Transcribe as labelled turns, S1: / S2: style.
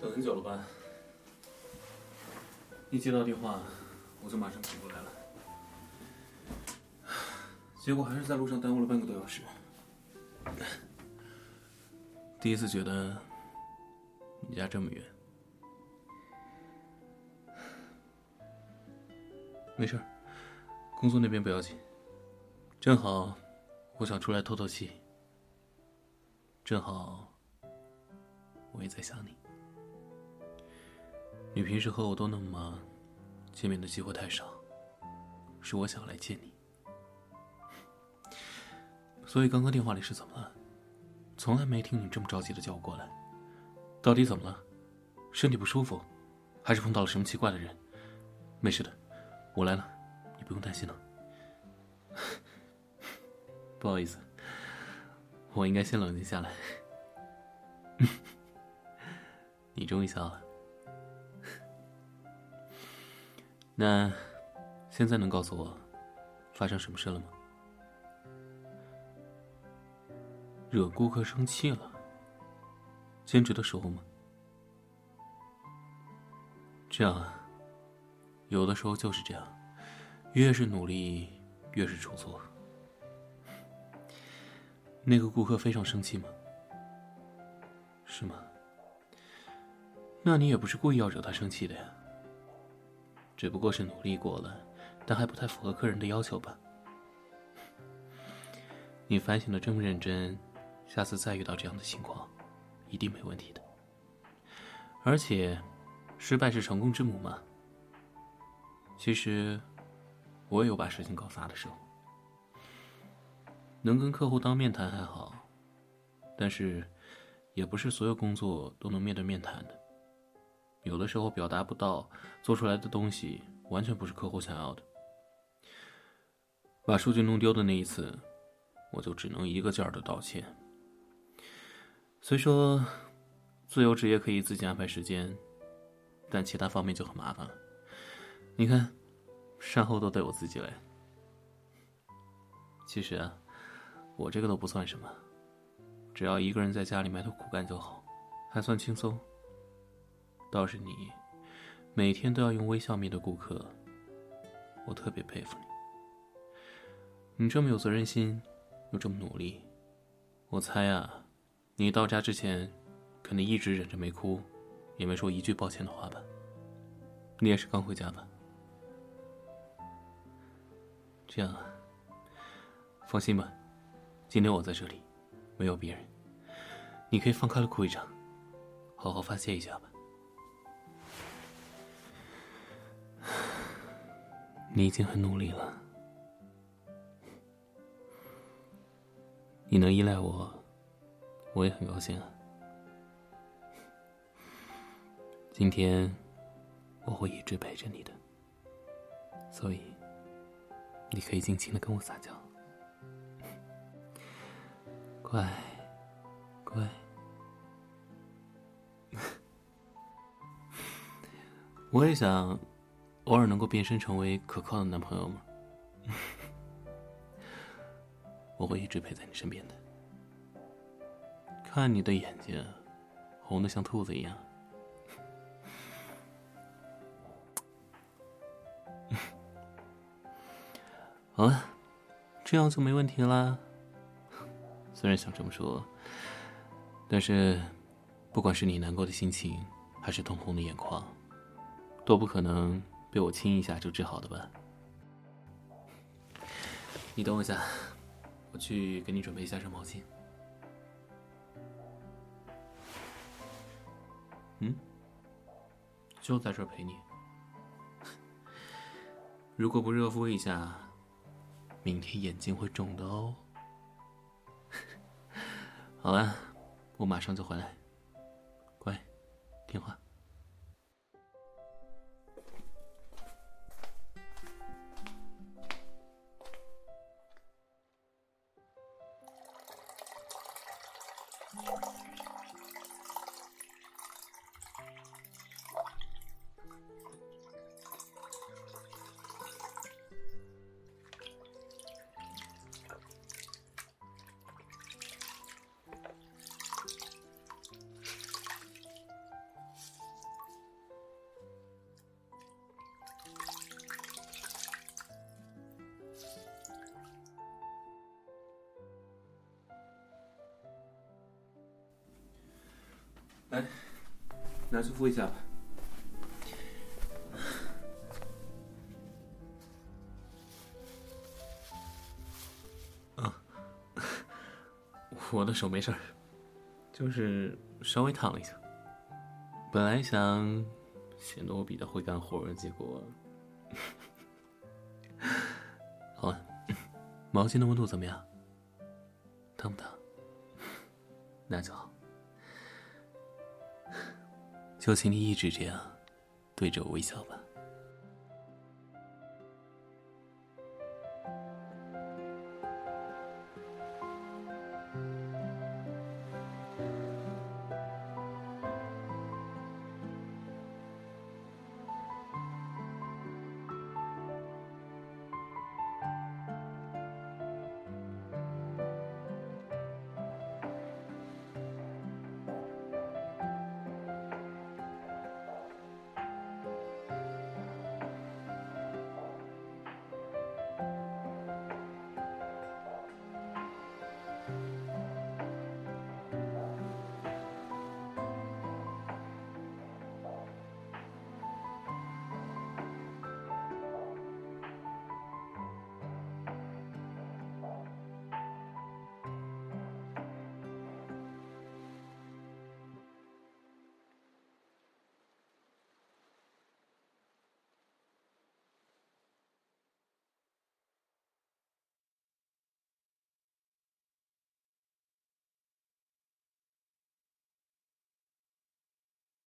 S1: 很久了吧？一接到电话，我就马上赶过来了。结果还是在路上耽误了半个多小时。第一次觉得你家这么远。没事工作那边不要紧。正好，我想出来透透气。正好，我也在想你。你平时和我都那么忙，见面的机会太少，是我想来见你。所以刚刚电话里是怎么了？从来没听你这么着急的叫我过来，到底怎么了？身体不舒服，还是碰到了什么奇怪的人？没事的，我来了，你不用担心了。不好意思，我应该先冷静下来。你终于笑了，那现在能告诉我发生什么事了吗？惹顾客生气了，兼职的时候吗？这样啊，有的时候就是这样，越是努力，越是出错。那个顾客非常生气吗？是吗？那你也不是故意要惹他生气的呀，只不过是努力过了，但还不太符合客人的要求吧？你反省的这么认真。下次再遇到这样的情况，一定没问题的。而且，失败是成功之母嘛。其实，我也有把事情搞砸的时候。能跟客户当面谈还好，但是，也不是所有工作都能面对面谈的。有的时候表达不到，做出来的东西完全不是客户想要的。把数据弄丢的那一次，我就只能一个劲儿的道歉。虽说，自由职业可以自己安排时间，但其他方面就很麻烦了。你看，善后都得我自己来。其实啊，我这个都不算什么，只要一个人在家里埋头苦干就好，还算轻松。倒是你，每天都要用微笑面对顾客，我特别佩服你。你这么有责任心，又这么努力，我猜啊。你到家之前，肯定一直忍着没哭，也没说一句抱歉的话吧？你也是刚回家吧？这样啊，放心吧，今天我在这里，没有别人，你可以放开了哭一场，好好发泄一下吧。你已经很努力了，你能依赖我。我也很高兴啊！今天我会一直陪着你的，所以你可以尽情的跟我撒娇，乖乖。我也想偶尔能够变身成为可靠的男朋友吗？我会一直陪在你身边的。看你的眼睛，红的像兔子一样。好了，这样就没问题啦。虽然想这么说，但是，不管是你难过的心情，还是通红的眼眶，都不可能被我亲一下就治好的吧？你等我一下，我去给你准备一下热毛巾。嗯，就在这陪你。如果不热敷一下，明天眼睛会肿的哦。好了，我马上就回来。乖，听话。来，拿去敷一下吧。我的手没事儿，就是稍微烫了一下。本来想显得我比较会干活，结果 好了，毛巾的温度怎么样？烫不烫？那就好。就请你一直这样，对着我微笑吧。